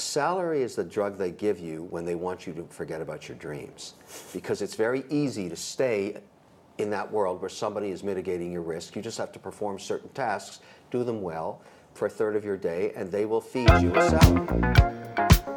salary is the drug they give you when they want you to forget about your dreams because it's very easy to stay in that world where somebody is mitigating your risk. You just have to perform certain tasks, do them well for a third of your day, and they will feed you a salary.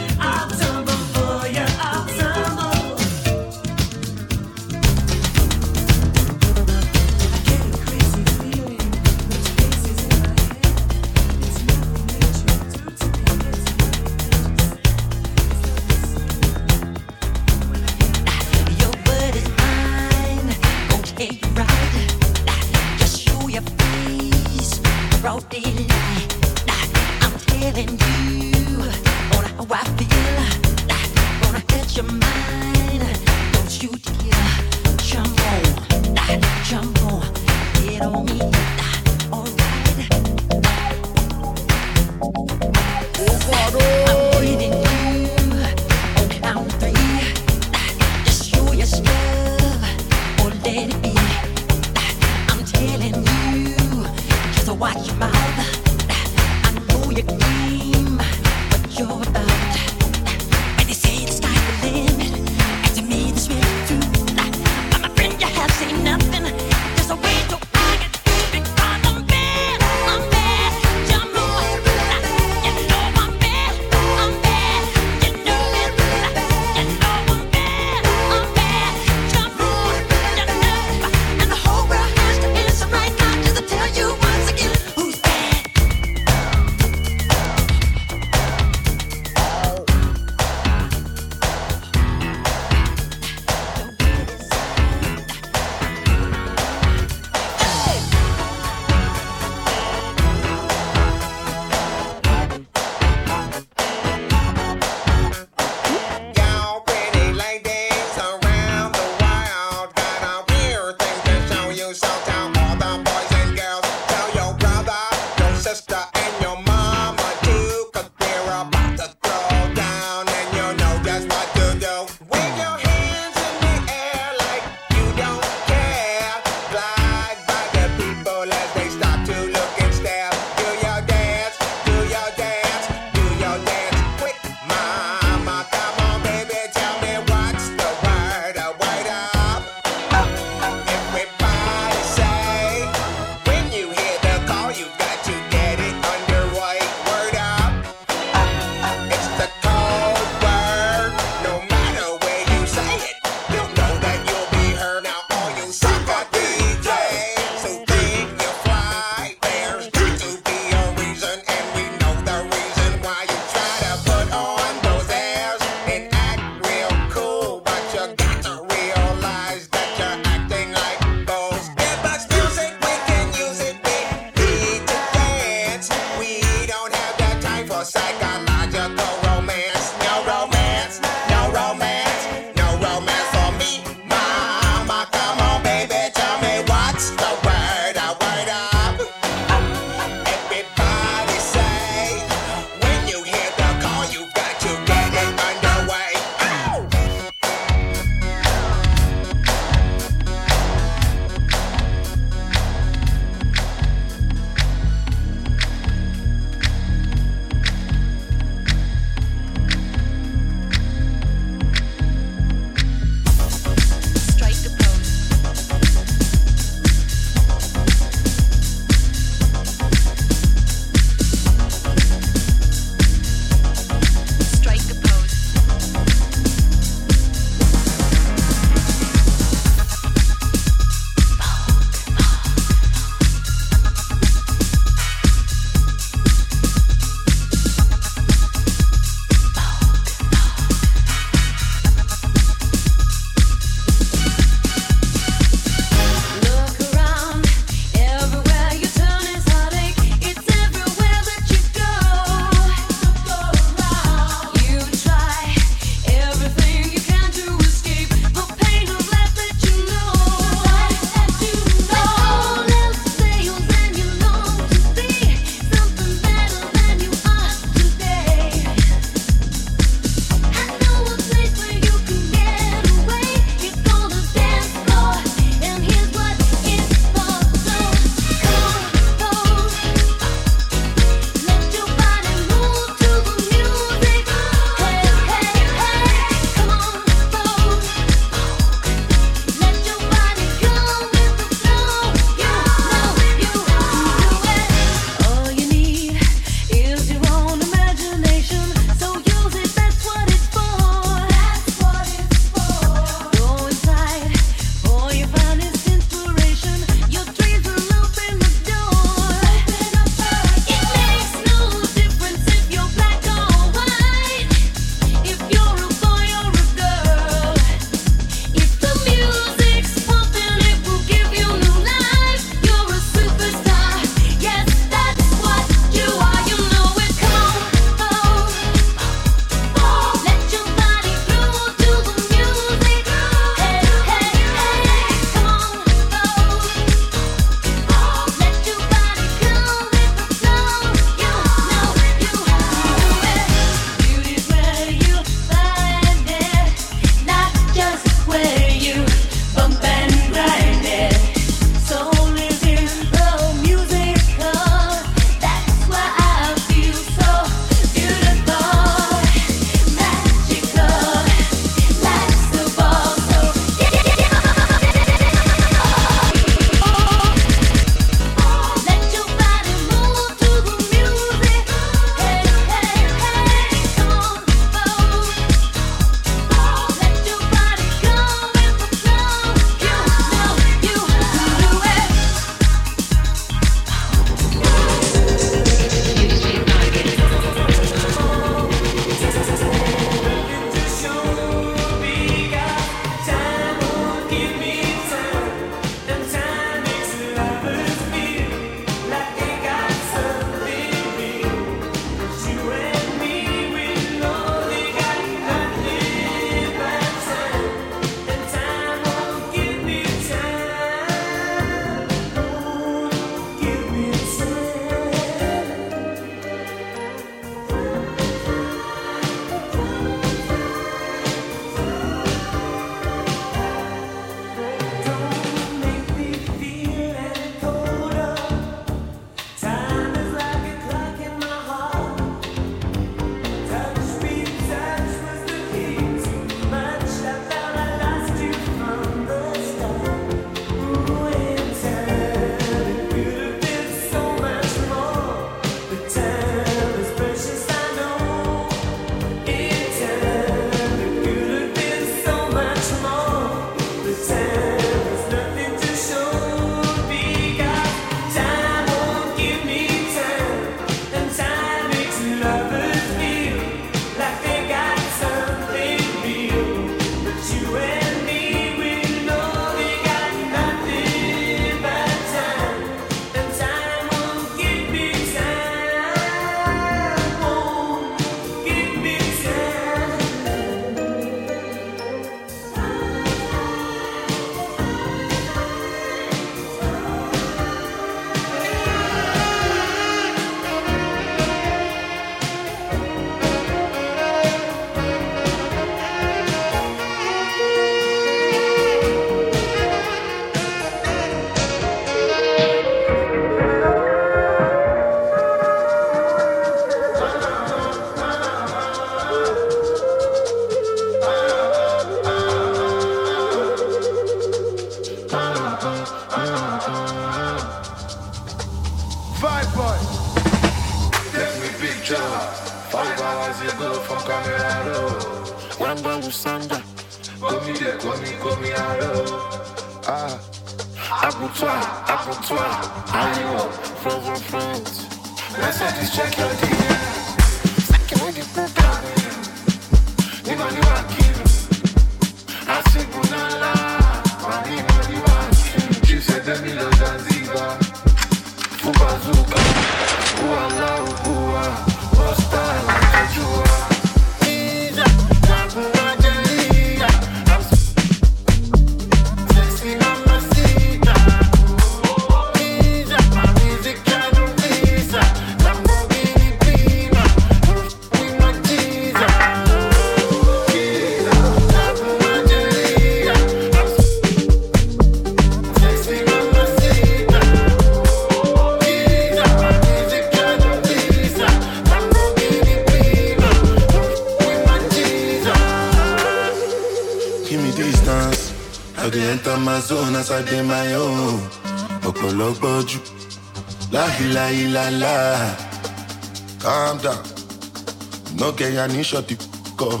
say I need shot the call.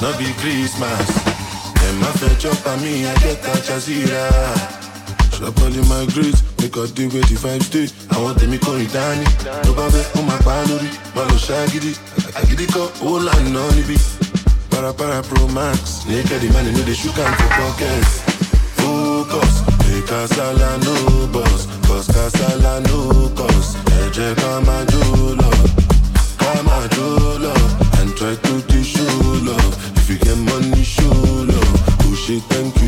No be Christmas. Them a fetch up on me, I get a Jazeera. Shop all in my grits, make a deal with the vibes day. I want them to call it Danny. No babe, on oh my panuri, malo shagidi. I get it call, all I know it be. Para para pro max, naked the money, no they shoot for pockets. Focus. Kasala no boss, cause kasala no cause. Eje kama jolo, kama jolo and try to teach you love. If you get money, show love. Who she thank you.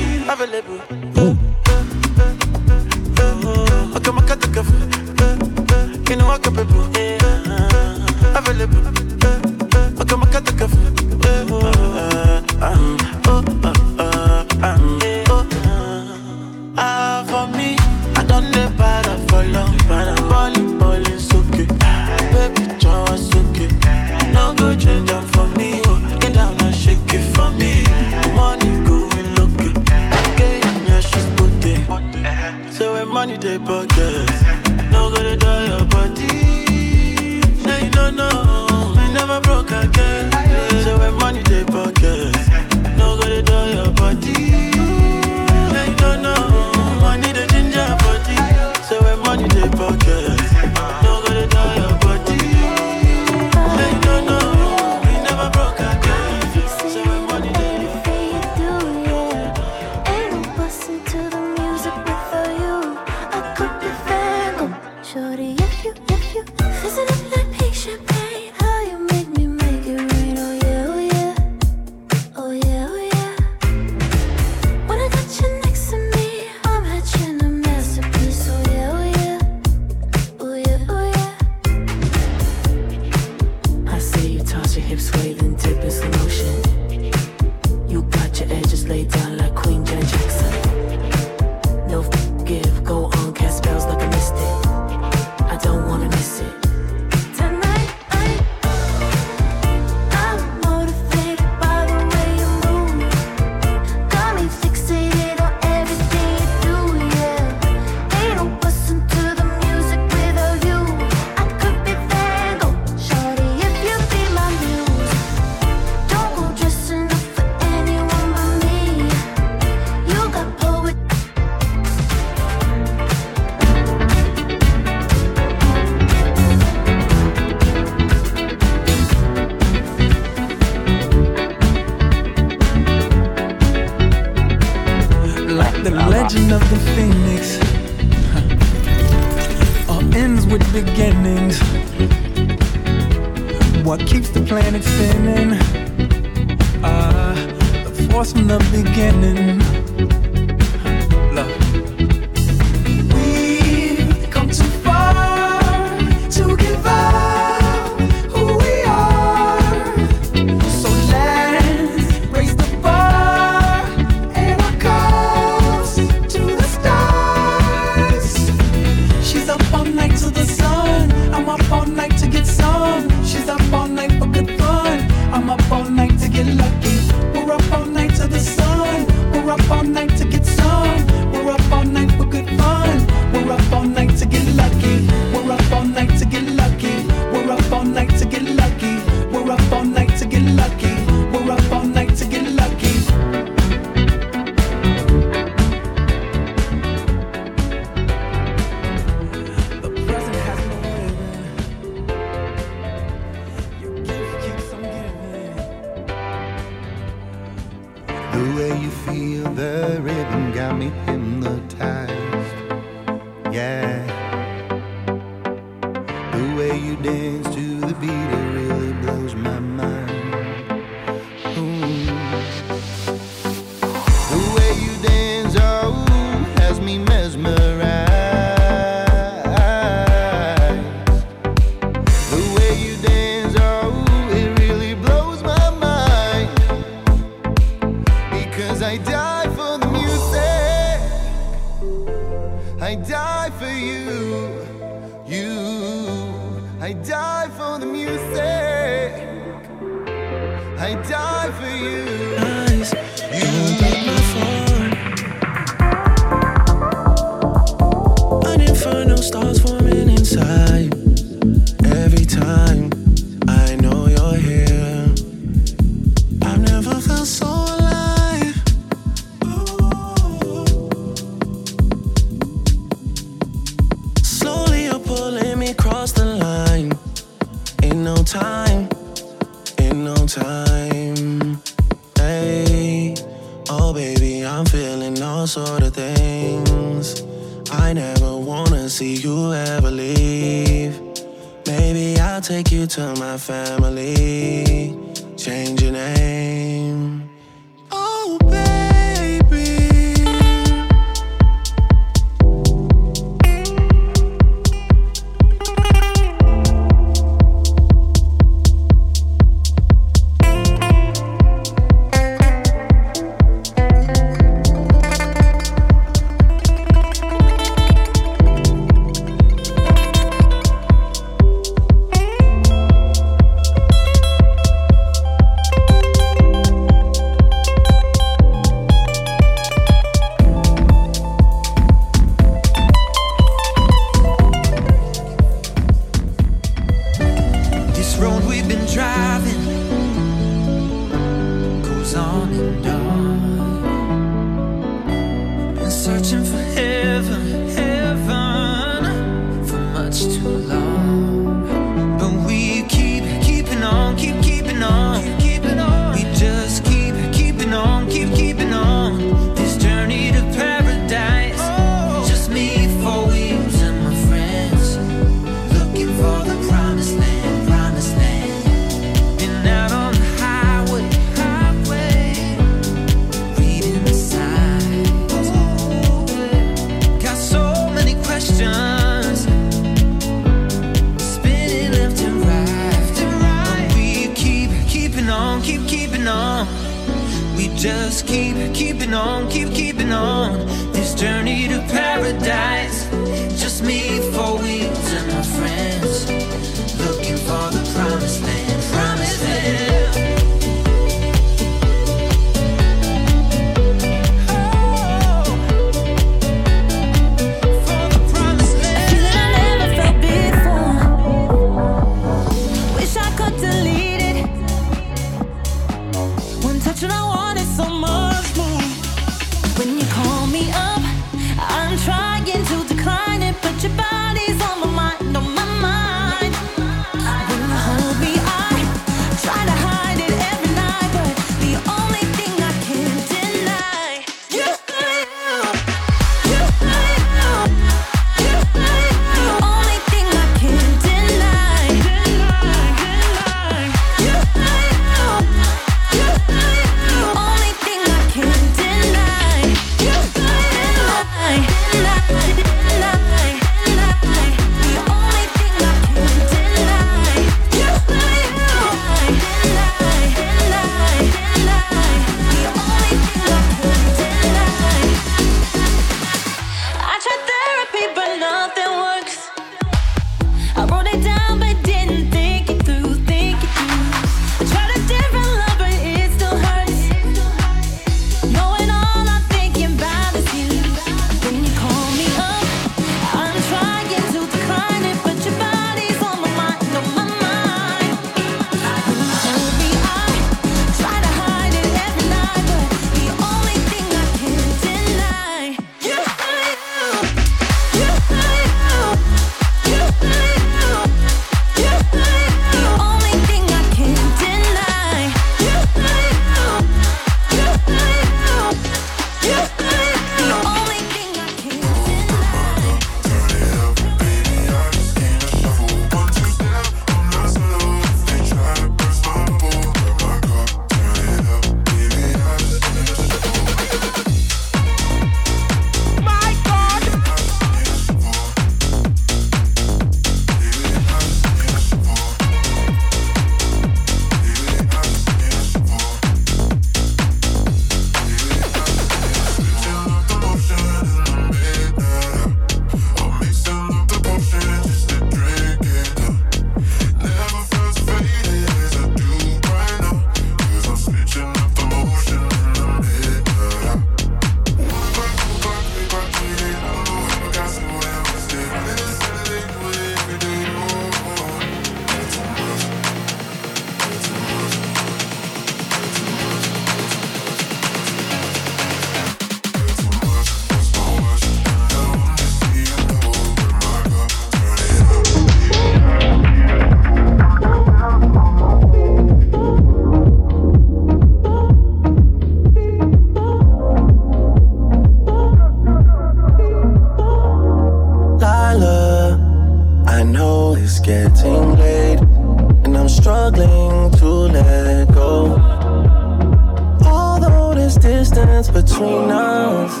distance between us.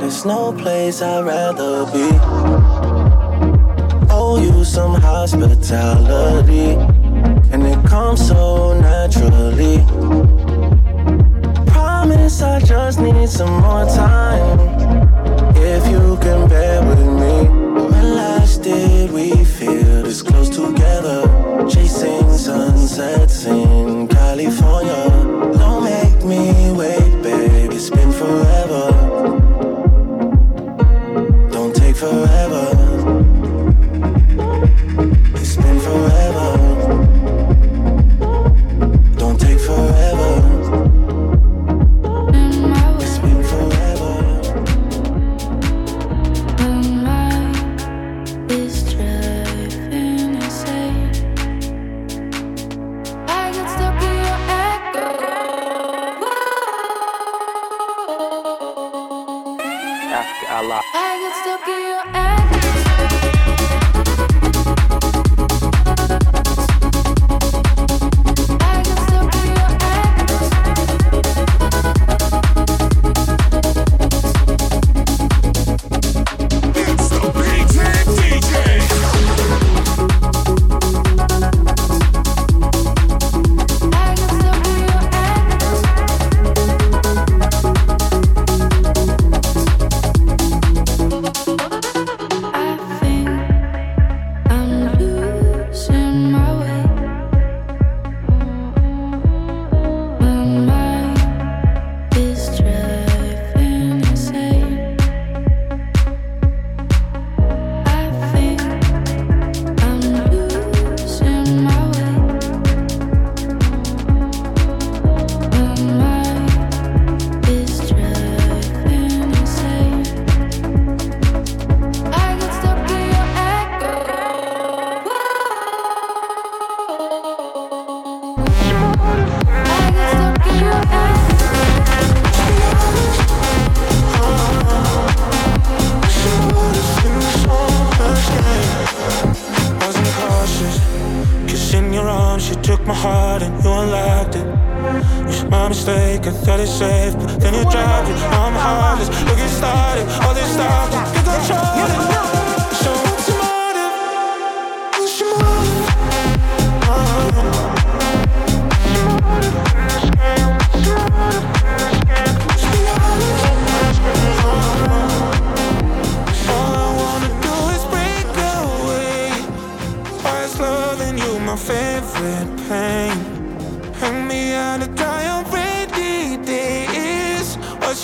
There's no place I'd rather be. Owe you some hospitality, and it comes so naturally. Promise I just need some more time. If you can bear with me, when last did we feel this close together? Chasing sunsets in California it's been forever.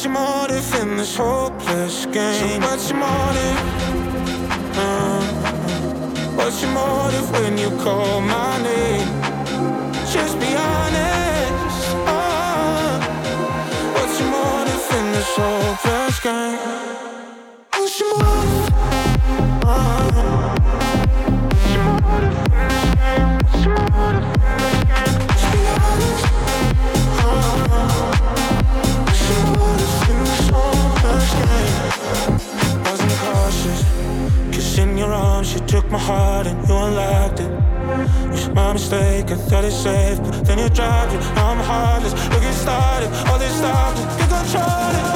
much more to in this hopeless game. So much more to. Uh, what's your motive when you call my name? Just be honest. took my heart and you unlocked it. Was my mistake, I thought it safe, but then you dropped it. I'm heartless, looking started, all this stuff, you control it.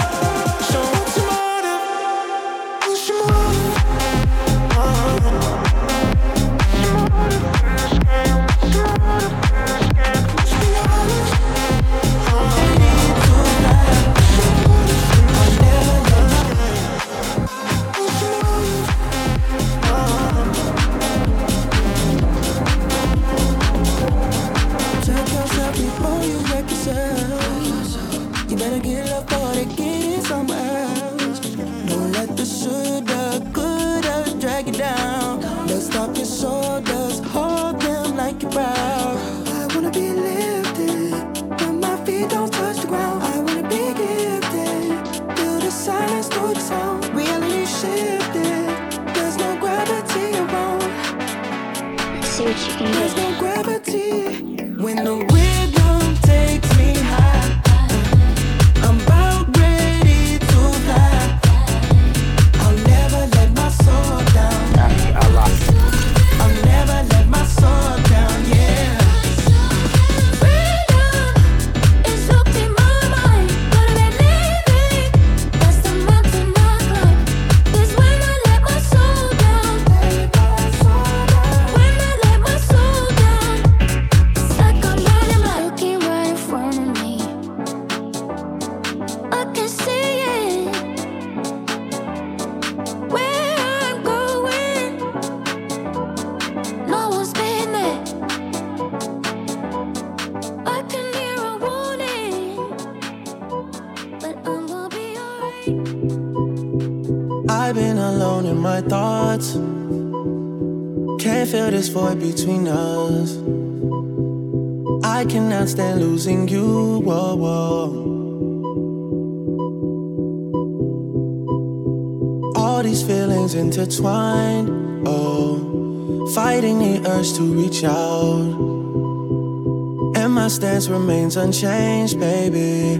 nothing's unchanged, baby.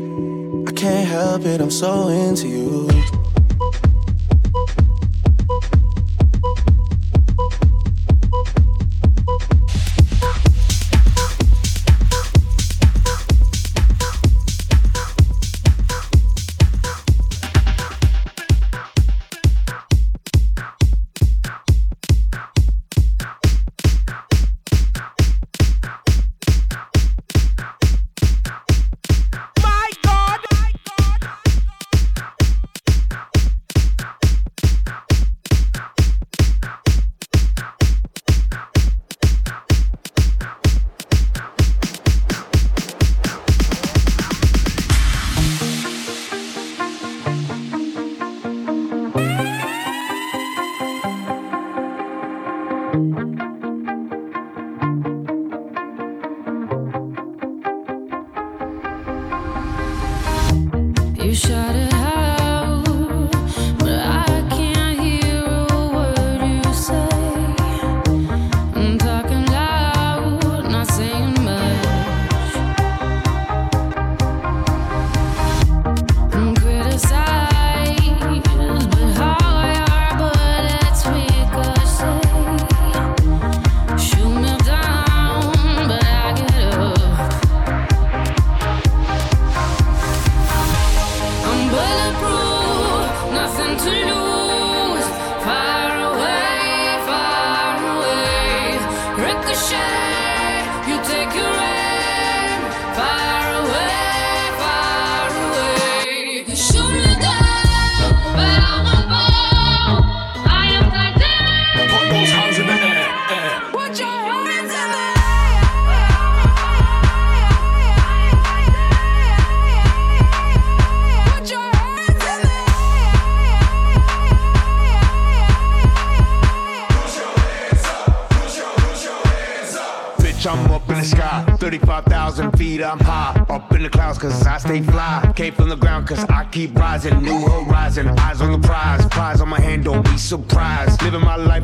I can't help it, I'm so into you. keep rising, new horizon, eyes on the prize, prize on my hand, don't be surprised. Living my life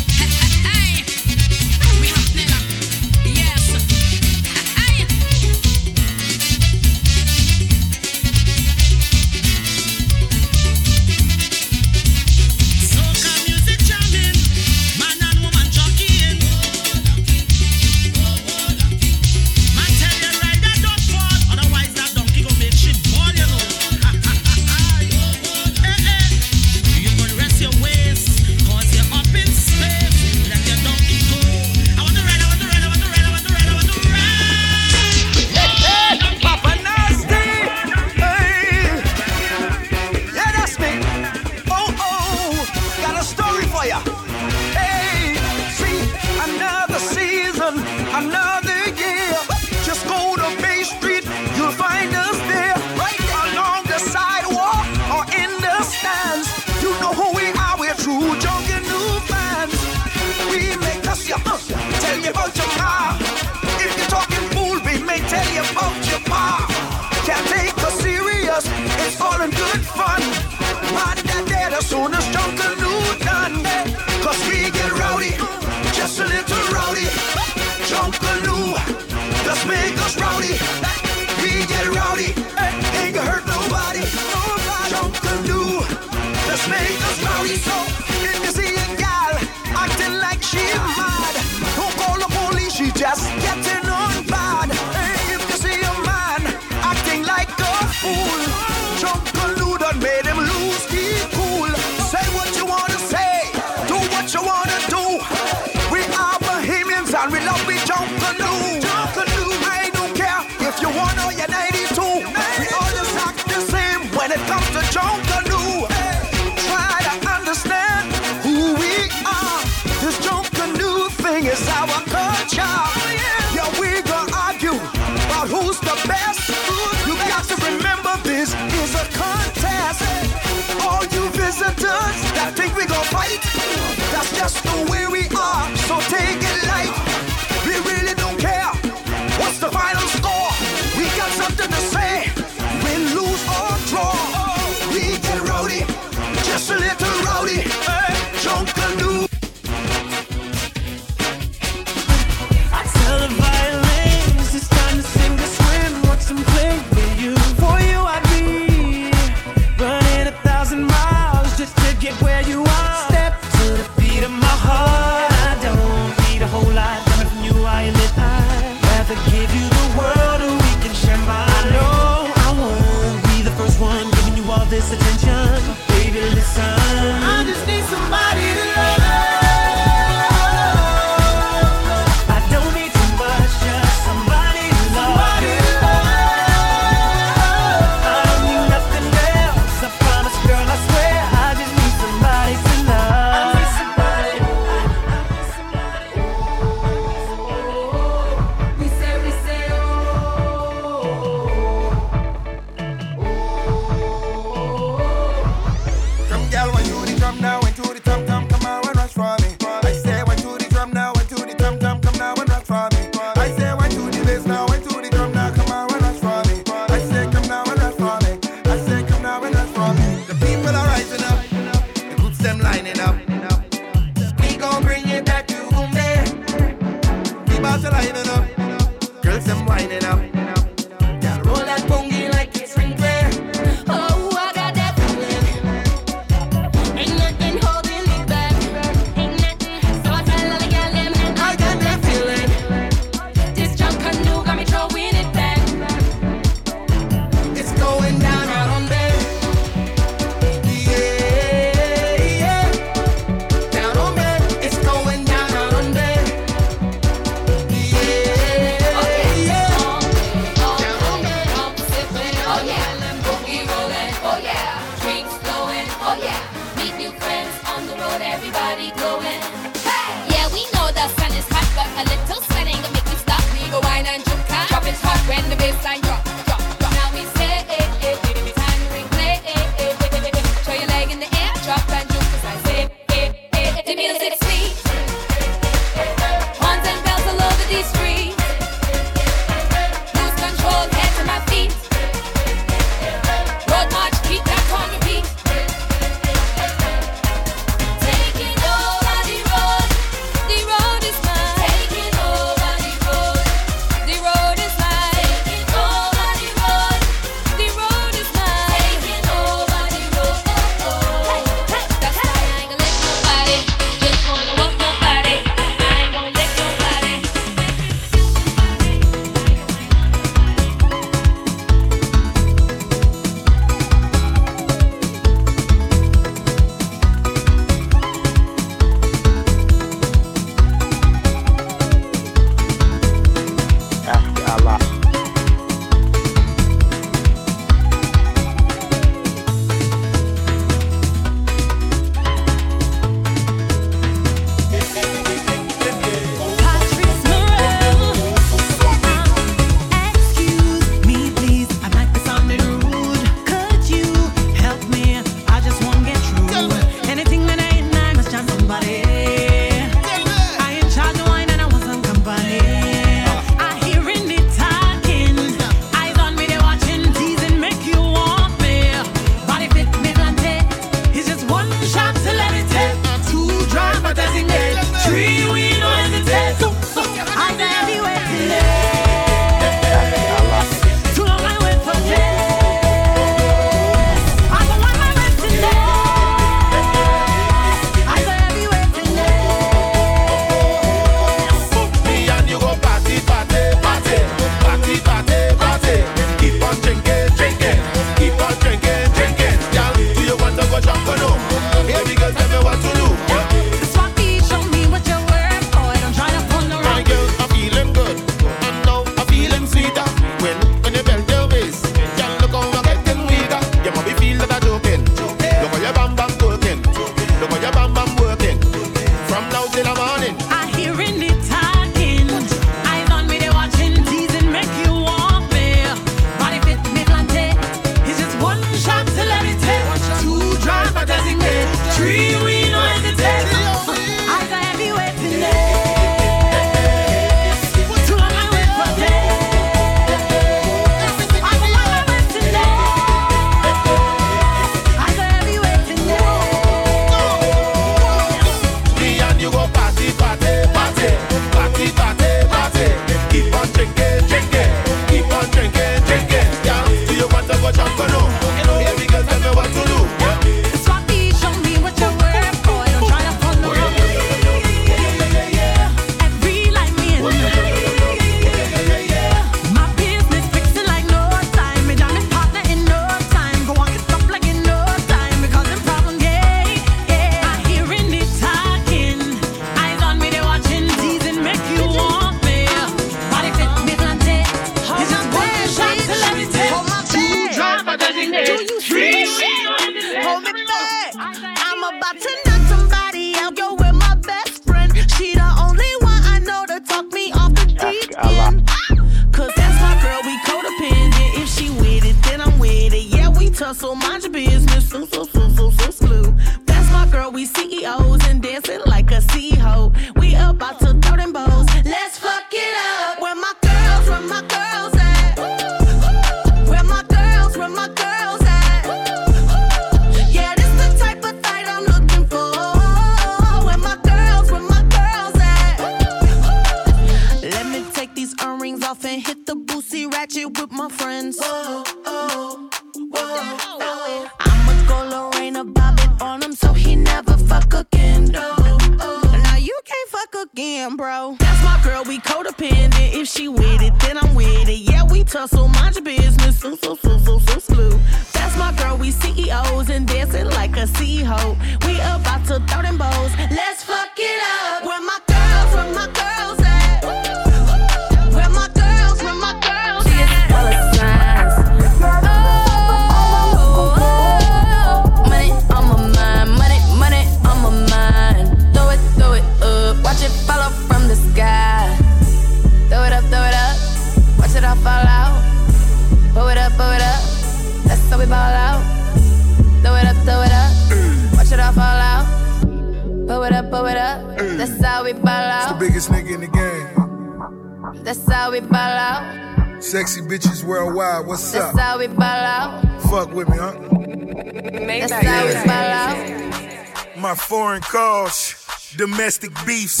we ball It's the out. biggest nigga in the game. That's how we ball out. Sexy bitches worldwide. What's That's up? how we ball out. Fuck with me, huh? That's how we ball out. My foreign calls, domestic beefs.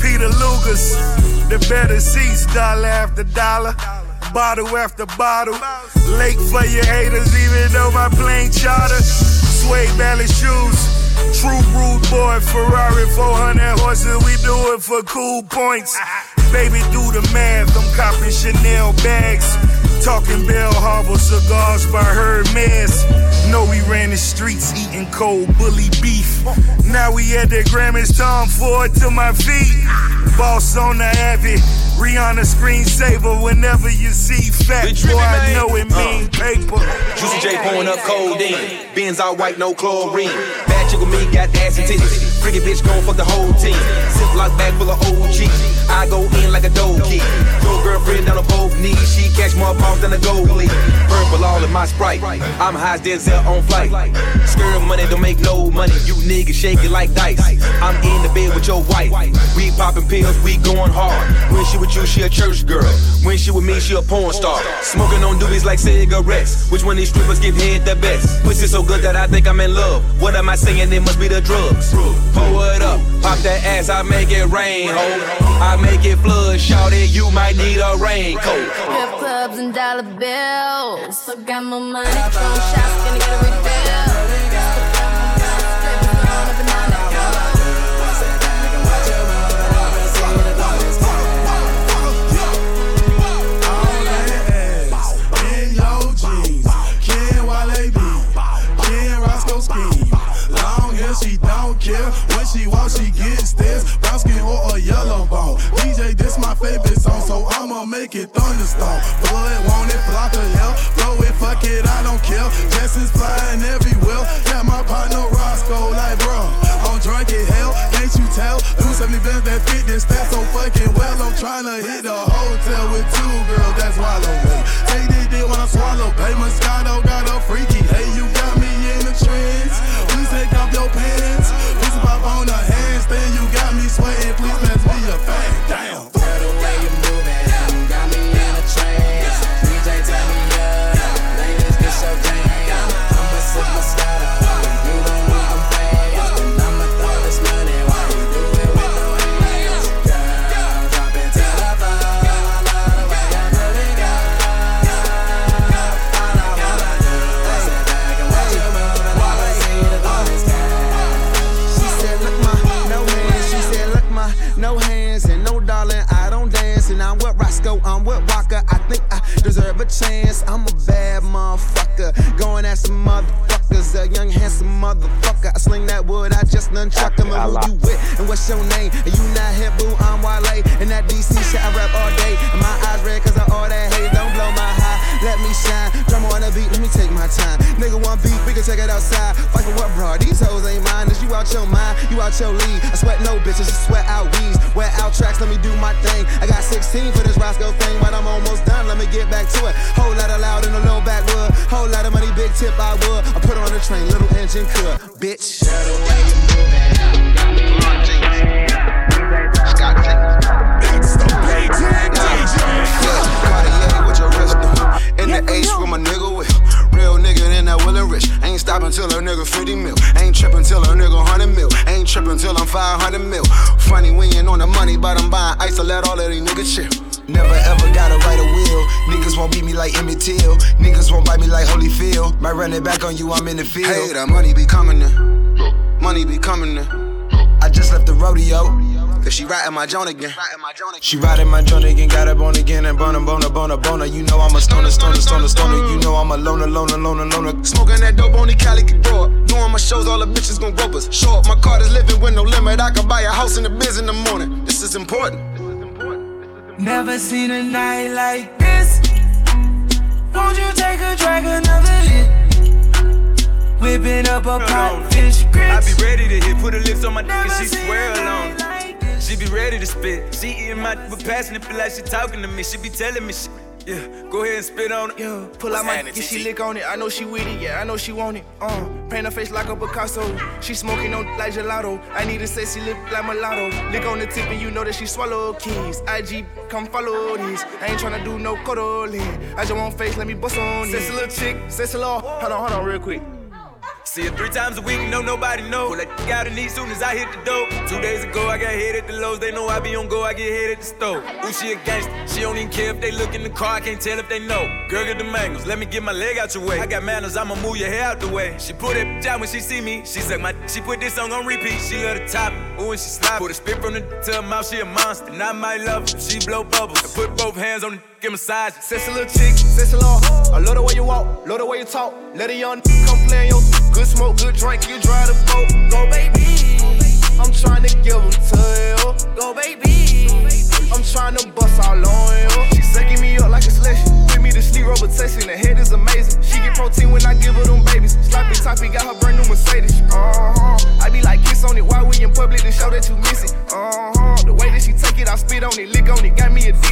Peter Luger's, the better seats, dollar after dollar, bottle after bottle. Late for your haters, even though my plane charter. Suede ballet shoes, true rude boy, Ferrari 400 horses, we do it for cool points. Baby, do the math, I'm copping Chanel bags. Talking Bell Harbor cigars by Hermes. Know we ran the streets eating cold bully beef. Now we at the Grammys, Tom Ford to my feet. Boss on the Abbey, Rihanna screensaver. Whenever you see fat boy, I know it uh. mean paper. Juicy J pouring up codeine. Benz all white, no chlorine. Bad chick with me, got ass and titties. Freaky bitch gon' fuck the whole team. Ziploc bag full of OG. I go in like a dough key. Your girlfriend down on both knees. She catch more than a goalie. Purple all in my sprite. I'm high as Denzel on flight. Skirt money don't make no money. You niggas shake it like dice. I'm in the bed with your wife. We popping pills, we going hard. When she with you, she a church girl. When she with me, she a porn star. Smoking on doobies like cigarettes. Which one these strippers give head the best? Pussy so good that I think I'm in love. What am I saying? It must be the drugs. Pull it up, pop that ass, I make it rain, ho. I make it flood, shout it, you might need a raincoat. Strip clubs and dollar bills. So got my money from shots, gonna get a refill. She don't care. When she walks, she gets this. Brown skin or a yellow bone. DJ, this my favorite song, so I'ma make it thunderstorm. Flood, want it, flock of hell. Blow it, fuck it, I don't care. Jessens flying everywhere. Got my partner Roscoe, like, bro, I'm drunk as hell. Can't you tell? Do 70 bands that fit this stat so fucking well. I'm trying to hit the hotel with two girls, that's wallow me. Take this dick when I swallow, babe. Moscato got a freaky. Hey, you got me in the trance. Off your pants. Please pop on the handstand. You got me sweating. Please pass I'm with Roscoe, I'm with Waka. I think I deserve a chance. I'm a bad motherfucker. Going at some motherfuckers, a young handsome motherfucker. I sling that wood, I just nunchuck him. And who you with? And what's your name? And you not hip, boo, I'm Wale. And that DC shit I rap all day. We can take it outside. Fight for what, bro? These hoes ain't mine. Is you out your mind? You out your league. I sweat no bitches, I sweat out weeds. Wear out tracks, let me do my thing. I got 16 for this Roscoe thing, but I'm almost done. Let me get back to it. Whole lot of loud in the low backwood. Whole lot of money, big tip I would. I put on the train, little engine could. Bitch. Cartier with your wrist. In the H with my nigga with. Real that Will and Rich. Ain't stopping till a nigga 50 mil. Ain't tripping till a nigga 100 mil. Ain't tripping till I'm 500 mil. Funny, we ain't on the money, but I'm buying ice to let all of these niggas chill. Never ever gotta write a will. Niggas won't beat me like Emmett Till. Niggas won't bite me like Holyfield. Might run it back on you, I'm in the field. Hey, that money be coming in. Money be coming in. I just left the rodeo. Cause she riding my joint again. She riding my joint again, got up on again and boner, boner, boner, boner. You know I'm a stoner, stoner, stoner, stoner. You know I'm a loner, loner, loner, loner. Smoking that dope, only Cali can grow up. Doing my shows, all the bitches gon' rope us. Show up, my card is living with no limit. I can buy a house in the biz in the morning. This is important. Never seen a night like this. Won't you take a drag, another hit? Whipping up a pot fish I be ready to hit, put her lips on my dick and she swear along. She be ready to spit. She eating my but passing it, feel like she talking to me. She be telling me shit. Yeah, go ahead and spit on it. Yeah, pull out my dick, she lick on it. I know she with it, yeah, I know she want it. Uh, paint her face like a Picasso. She smoking on like gelato. I need a sexy lip like mulatto. Lick on the tip and you know that she swallow keys. IG, come follow these. I ain't tryna do no cuddling. I just want face, let me bust on it. Sexy little chick, sexy law. Hold on, hold on, real quick. See her three times a week, no nobody know. Pull that out and eat soon as I hit the door. Two days ago, I got hit at the lows. They know I be on go, I get hit at the stove. Ooh, she a gangster. She don't even care if they look in the car. I can't tell if they know. Girl, get the mangoes. Let me get my leg out your way. I got manners, I'ma move your hair out the way. She put it down when she see me. She suck my. She put this song on repeat. She love the top. Ooh, and she slide. Put a spit from the to her mouth. She a monster. And I might love her. She blow bubbles. I put both hands on the give massage. a little chick, sexy law. I love the way you walk, love the way you talk. Let a young come play in your good smoke, good drink, you drive the boat. Go baby, I'm trying to give them to you. Go baby, I'm trying to bust all on you. She sucking me up like a selection. With me to sleep, rubber testing. The head is amazing. She get protein when I give her them babies. Sloppy toppy got her brand new Mercedes. Uh huh. I be like kiss on it while we in public to show that you miss it. Uh huh. The way that she take it, I spit on it, lick on it, got me addicted.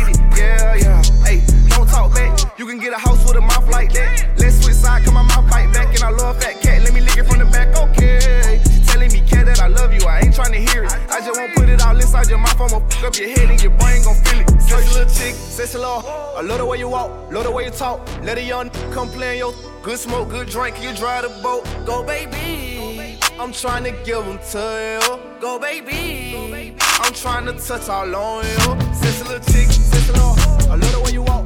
Sexy law. I love the way you walk, love the way you talk. Let a young come play your good smoke, good drink. You drive the boat. Go, baby. I'm trying to give them to you. Go, baby. I'm trying to touch all on you. Sexy little chick, sexy law. I love the way you walk,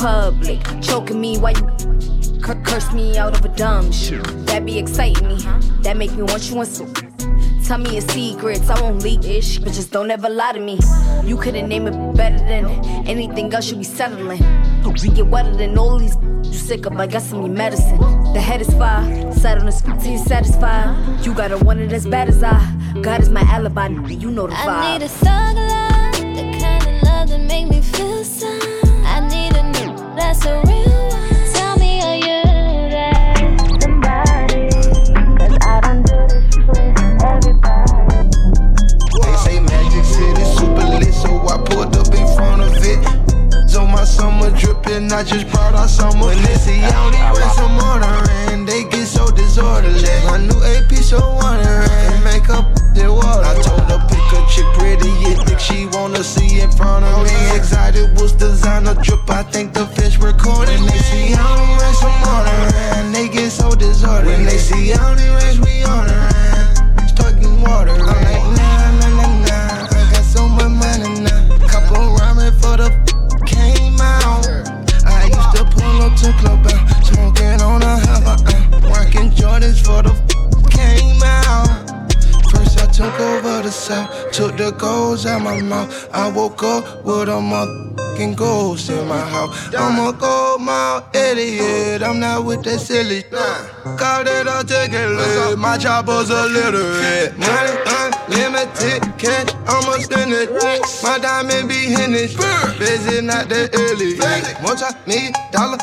public. Choking me while you cur- curse me out of a dumb shit. That be exciting me. That make me want you in some. Tell me your secrets, I won't leak ish, but just don't ever lie to me. You couldn't name it better than anything else you be settling. We get wetter than all these you sick of, I got some new medicine. The head is fire, sat on the spot till you satisfied. You got a one that's bad as I. God is my alibi, you know the vibe. I need a thug love, the kind of love that make me feel I this of just brought out summer. When they see I only ran some ordering, they get so disorderly. My new AP so wondering, make up the water. I told her pick a chick pretty, you think she wanna see in front of me. Excited was designer drip, I think the fish recording. They see I only ran some ordering, they get so disorderly. When they see I only ran, we ordering, start getting water. I'm like nah working Jordans for the came out. First I took over the south, took the goals out my mouth. I woke up with a motherfucking ghost in my house. I'm a gold mouth idiot, I'm not with that silly shit. Call it a ticket my chopper's illiterate. Money unlimited, cash, I'ma spend it. My diamond be hinted, busy not that early. Multi me dollar.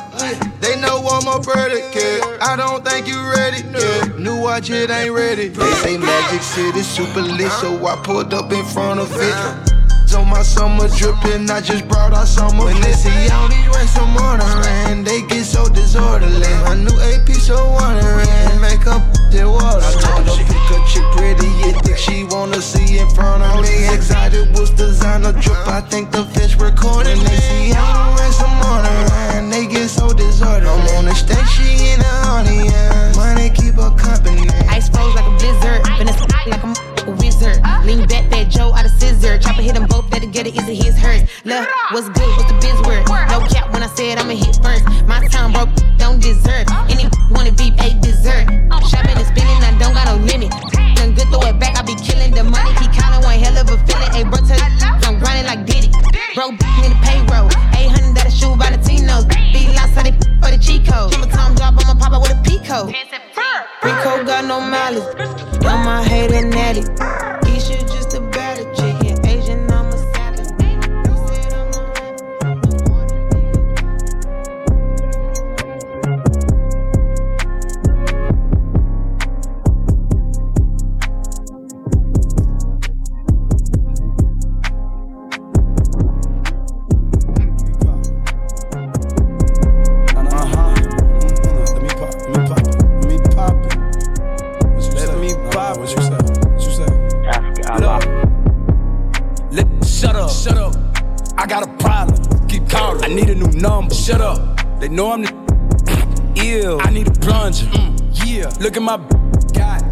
they know I'm a predicate. I don't think you ready. Yeah. New watch, it ain't ready. They say Magic City super lit, so I pulled up in front of it. So my summer dripping, I just brought out summer. When they see all these racks some ordering, they get so disorderly. My new AP so wondering, make up the water. I told her pick a chick pretty, you think she wanna see in front of me. Excited was designer drip, I think the fish recording. They see all the racks some ordering, they get so disorderly. I'm on the stage, she in the audience. Money keep her company. Ice froze like a blizzard, finna like a a wizard. Lean back, fat Joe out of scissor. Chopper hit them both, that together is it his hers. Love, what's good, what's the biz word? No cap when I said I'ma hit first. My time broke, don't deserve. Any wanna be a dessert. Shopping and spending, I don't got no limit. Done good, throw it back, I be killing the money. He kinda one hell of a feeling. Hey, bro, tell I'm grinding like Diddy. Bro, in the payroll. 800 that a shoe by the Tinos. Be lost, so they for the Chico. Summertime drop, I'ma pop out with a Pico. Rico got no malice. Got my hater natty. He should just my God.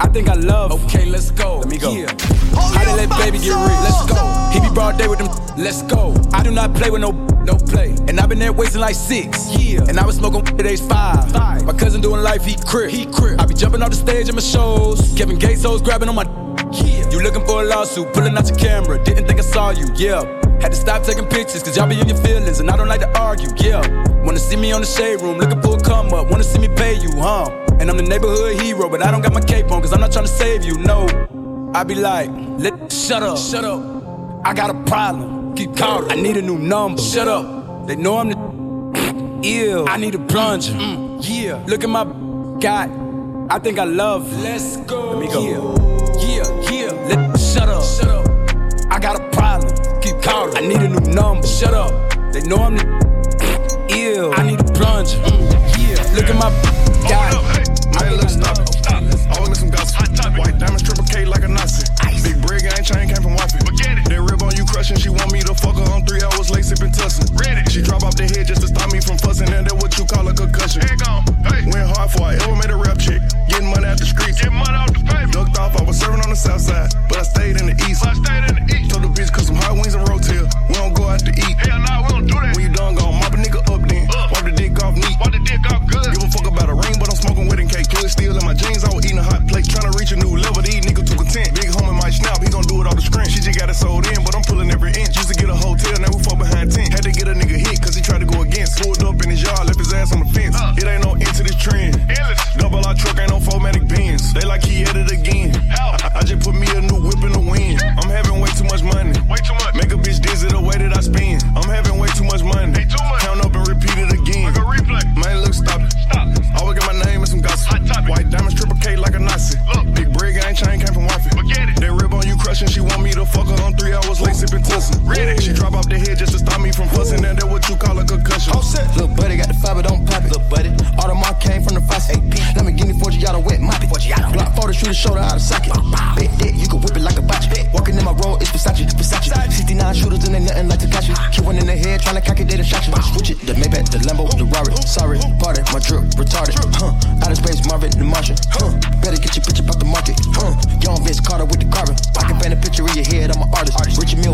I think I love. Okay, let's go. Let me go. Yeah. How oh, they let baby get rich? Let's go. He be broad day with them. Let's go. I do not play with no no play. And I've been there wasting like six. Yeah. And I was smoking at age five. five. My cousin doing life, he crip. He crip. I be jumping off the stage in my shows. Kevin Gates hoes grabbing on my. Yeah. You looking for a lawsuit, pulling out your camera. Didn't think I saw you. Yeah. Had to stop taking pictures, cause y'all be in your feelings, and I don't like to argue, yeah. Wanna see me on the shade room, looking for a come up, wanna see me pay you, huh? And I'm the neighborhood hero, but I don't got my cape on, cause I'm not trying to save you, no. I be like, let shut up, shut up. I got a problem, keep calling. I need a new number, shut up. They know I'm the mm. ill. I need a plunger, mm. yeah. Look at my God, I think I love. Let's go. Let me go. Yeah, yeah, yeah. Let shut up, shut up. I got a problem, keep calling. I need a new number, shut up. They know I'm the ill. I need a plunger, mm. yeah. Look at my God. Hey, look, stop I Always make some gossip. Hot topic. White diamonds, triple K like a Nazi. Ice. Big bread ain't chain came from Wifey. Forget it. That rib on you crushing. She want me to fuck her. I'm three hours late sipping tussin. Ready. She drop off the head just to stop me from fussing. And that what you call a concussion. Head gone. Hey. Went hard for it. ever made a rap chick. Getting money out the streets. Getting money out the paper. Ducked off. I was serving on the south side. But I stayed in the east. But I stayed in the east. Told the bitch cause some hot wings and rotel. We don't go out to eat. Hell nah, we don't do that. When you done gone, mop a nigga up then. Up. Wipe the dick off neat. Wipe the dick off good. Give a fuck about a ring, but I'm smoking wedding cake. Kill still in my jeans. I was eating a hot plate. Trying to reach a new level, these niggas too content. Big homie might snap, he gon' do it all the screen. She just got it sold in, but I'm pulling every inch. Used to get a hotel, now we fall behind 10. Had to get a nigga hit, cause he tried to go against. Pulled up in his yard, left his ass on the fence. Uh. It ain't no end to this trend. Endless. Double R truck ain't no formatic bins. They like he at it again. I, I just put me a new whip in the wind. I'm having way too much money. Way too much. Make a bitch dizzy the way that I spend. I'm having way too much money. Ain't too much. Count up and repeat it White diamonds triple K like a Nazi. Look. Big brig, ain't chain, came from Waffe. Forget it. They rib on you crushing, she want me to fuck her on three hours late sipping tussin. Ready. She drop off the head just to stop me from fussing, and that what you call a concussion. All set. Little buddy got the fiber, don't pop it. Little buddy. Audemars came from the faucet. Lamborghini Forgiato wet mop it. Forgiato. Glock 40 shoot the shoulder out of socket. Bet that you can whip it like a botch. Walking in my road, it's Versace, Versace. 69 shooters and they nothing like Takashi. Kill one in the head, tryna cock it, they the shot you. Switch it, the Maybach, the Lambo, the Rari. Sorry, party, my drip retarded. Huh. out of space, Marvin, the Martian. Huh. Better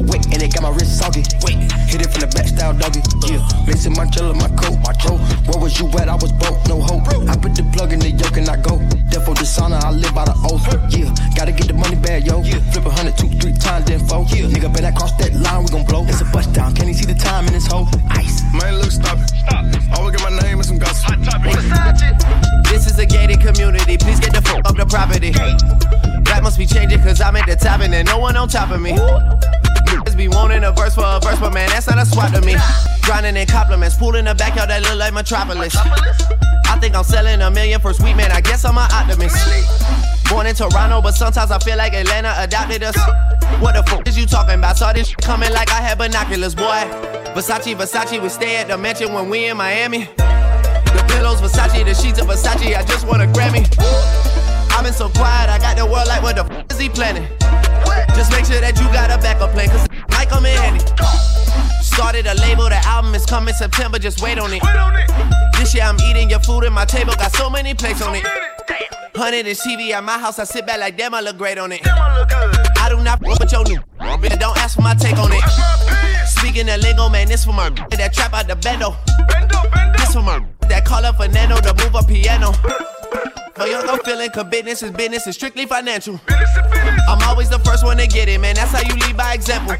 Richard wet, and they got my wrist soggy. Wait, hit it from the back style doggy. Yeah, mixing my jello, my coat, my coat. Where was you at? I was broke, no hope. I put the plug in the yoke and I go. Defo dishonor, I live by the oath. Yeah, gotta get the money back, yo. Flip a hundred, two, three times, then four. Yeah. Nigga, better cross that line, we gon' blow. It's a bust down, can't you see the time in this hole? Ice. Man, look, stop it. Stop. Always get my name and some gossip. This is a gated community. Please get the fuck up the property. That must be changing cause I'm at the top and there's no one on top of me. Niggas be wanting a verse for a verse, but man, that's not a swap to me. Drowning in compliments, pool in the backyard that look like Metropolis. I think I'm selling a million for sweet man. I guess I'm an optimist. Born in Toronto, but sometimes I feel like Atlanta adopted us. What the fuck is you talking about? Saw this coming like I had binoculars, boy. Versace, Versace, we stay at the mansion when we in Miami. The pillows, Versace, the sheets of Versace. I just want a Grammy. I've been so quiet, I got the world like, what the f is he planning? Just make sure that you got a backup plan, cause might come in handy. Started a label, the album is coming September, just wait on it. This year I'm eating your food and my table got so many plates on it. Hundred inch TV at my house, I sit back like damn, I look great on it. I do not f with your new, bitch, don't ask for my take on it. Speaking of lingo, man, this for my that trap out the bendo. This for my that call up Fernando to move a piano. For young, I'm feeling cause business is business, is strictly financial. I'm always the first one to get it, man. That's how you lead by example.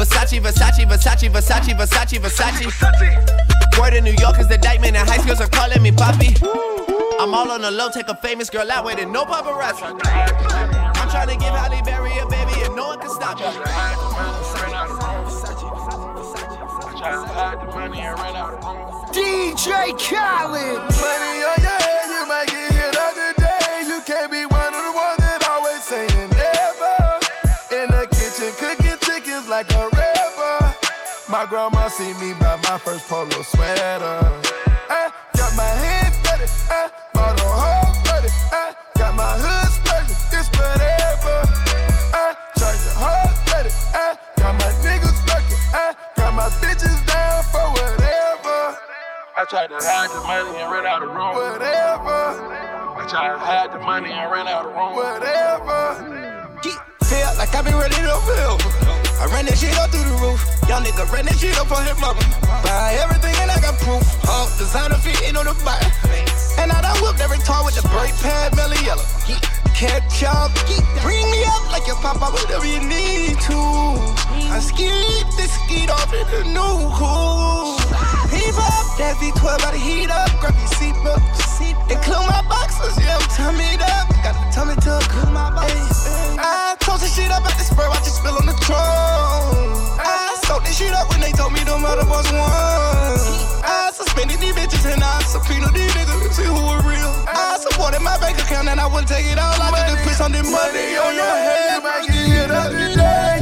Versace, Versace, Versace, Versace, Versace, Versace. Word in New York is the indictment, and high schools are calling me Poppy. I'm all on the low, take a famous girl out with it, no paparazzi. I'm trying to give Halle Berry a baby, and no one can stop me. DJ Khaled. Money oh, on your head, you might get My grandma see me buy my first polo sweater. I got my hands dirty, I bought a whole buddy. I eh, got my hood splurging, it's whatever. I charge the whole buddy. I got my niggas working, I got my bitches down for whatever. I tried to hide the money and ran out of room. Whatever. I tried to hide the money and ran out of room. Whatever. Feel like I been ready to feel. I ran that shit up through the roof. Young nigga ran that shit up on his mama. Buy everything and I got proof. All designer fitting on the body. And I done whipped every car with the brake pad, belly yellow. Catch up, bring me up like your papa, whatever you need to. I skeet this skeet off in the new cool. Heave up, that V12 about to heat up. Grab your seatbelt, include my boxers, yeah, I'm tummy up. Got the tummy tuck, Ay, I I wouldn't take it all. I just put of the money on your head. You might get hit up today.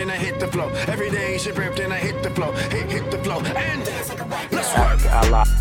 Day is your birthday, and I hit the flow. Every day your birthday, and I hit the flow. Hit, hit the flow. And let's work. Let's work.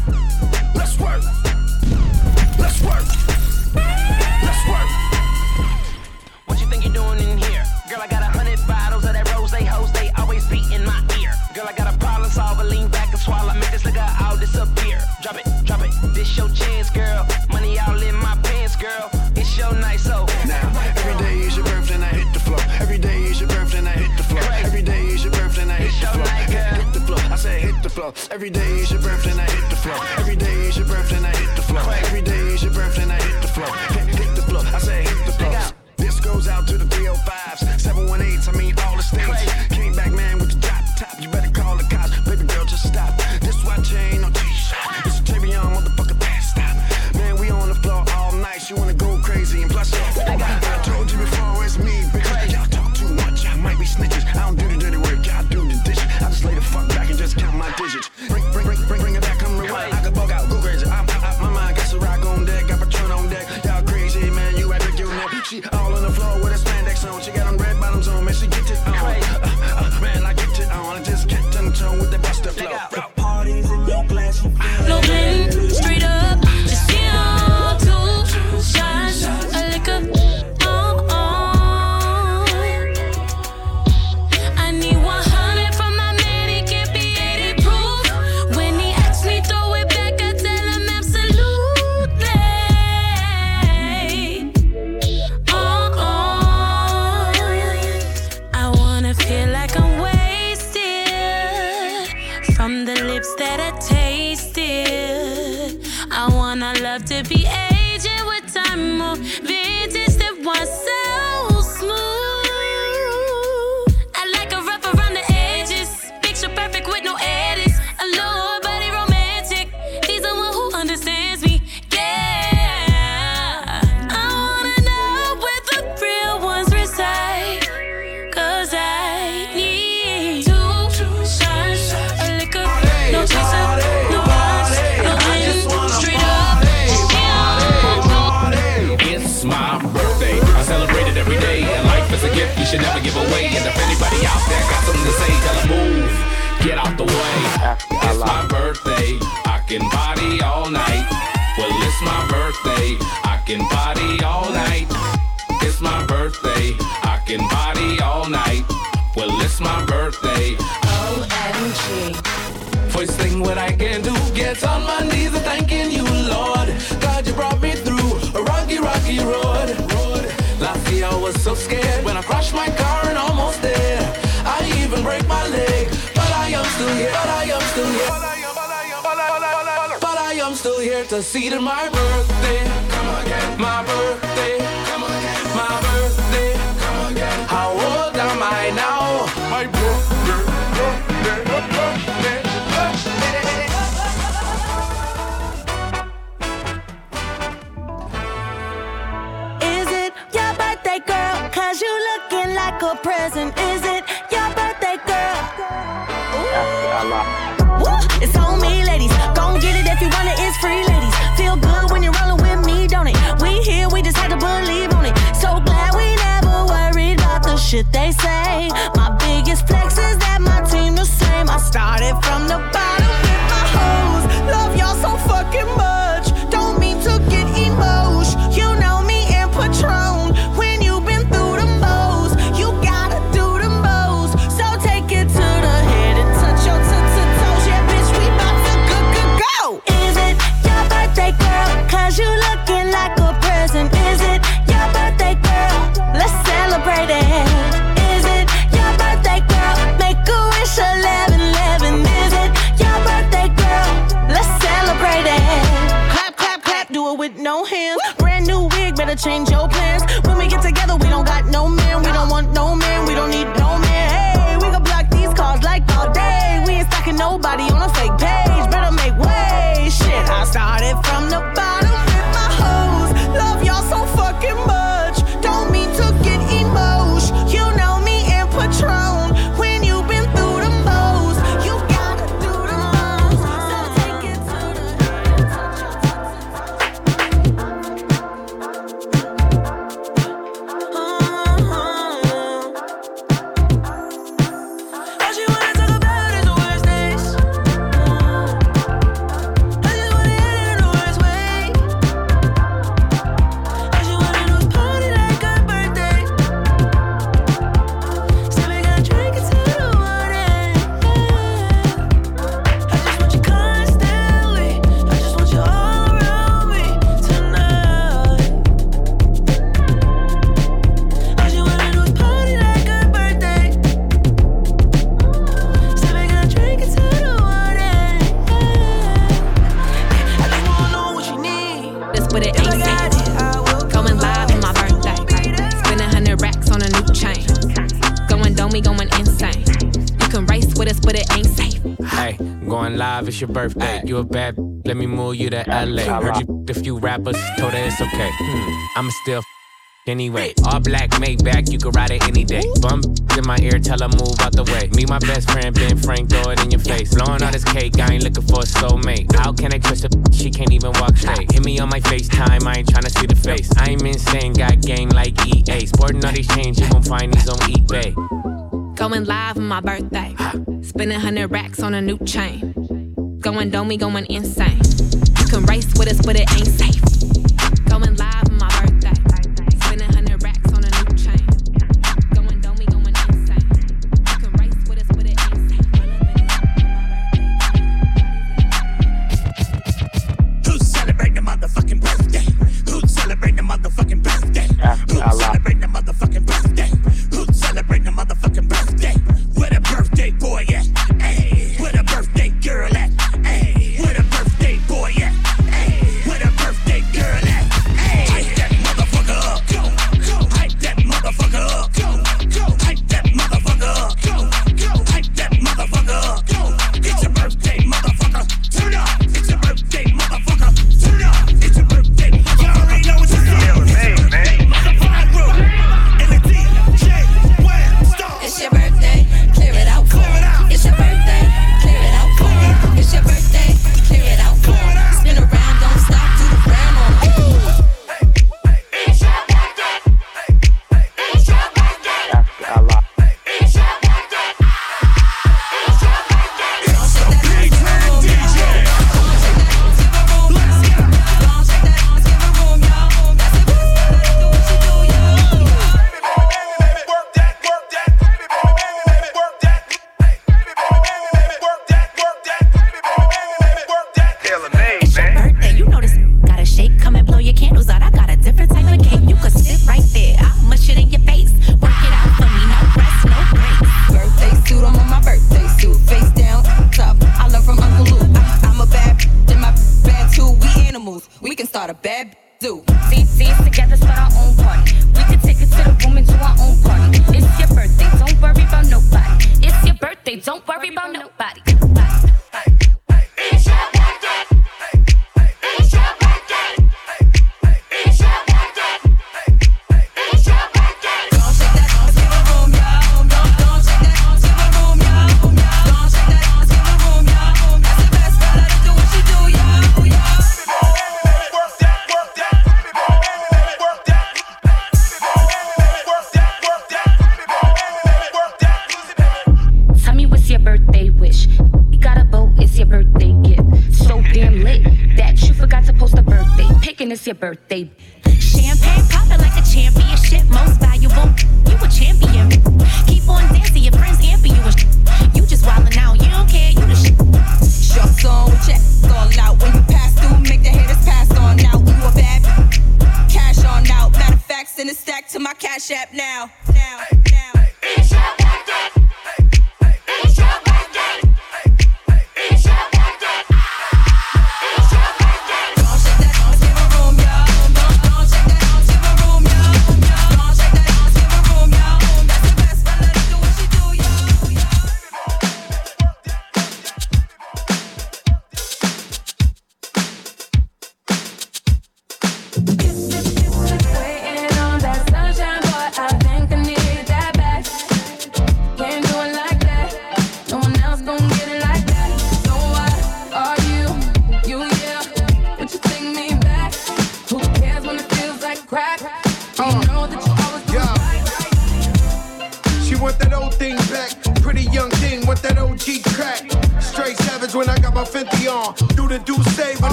love to be It's on my knees and thanking you, Lord. God, you brought me through a rocky, rocky road. road. Last year I was so scared when I crashed my car and almost there. I even break my leg, but I am still here. But I am still here. But I am still here to see to my birthday. Come again. My birthday. Come again. My birthday. Come again. How old am I now? My birthday. birthday, birthday. a present. Is it your birthday, girl? Woo, it's on me, ladies. Go get it if you want it. It's free, ladies. Feel good when you're rolling with me, don't it? We here, we just had to believe on it. So glad we never worried about the shit they say. My biggest flex is that my team the same. I started from your birthday. You a bad, let me move you to LA. Heard you a few rappers, told her it's okay. Hmm. I'm still anyway. All black, made back, you can ride it any day. Bum in my ear, tell her move out the way. Me, my best friend, Ben Frank, throw it in your face. Blowing all this cake, I ain't looking for a soulmate. How can I trust a she can't even walk straight? Hit me on my FaceTime, I ain't tryna see the face. I'm insane, got game like EA. Sporting all these chains, you gon find these on eBay. Going live on my birthday. Spending 100 racks on a new chain going dome, we going insane. You can race with us, but it ain't safe.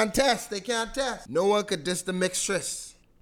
Can't test. They can't test. No one could diss the mixtress.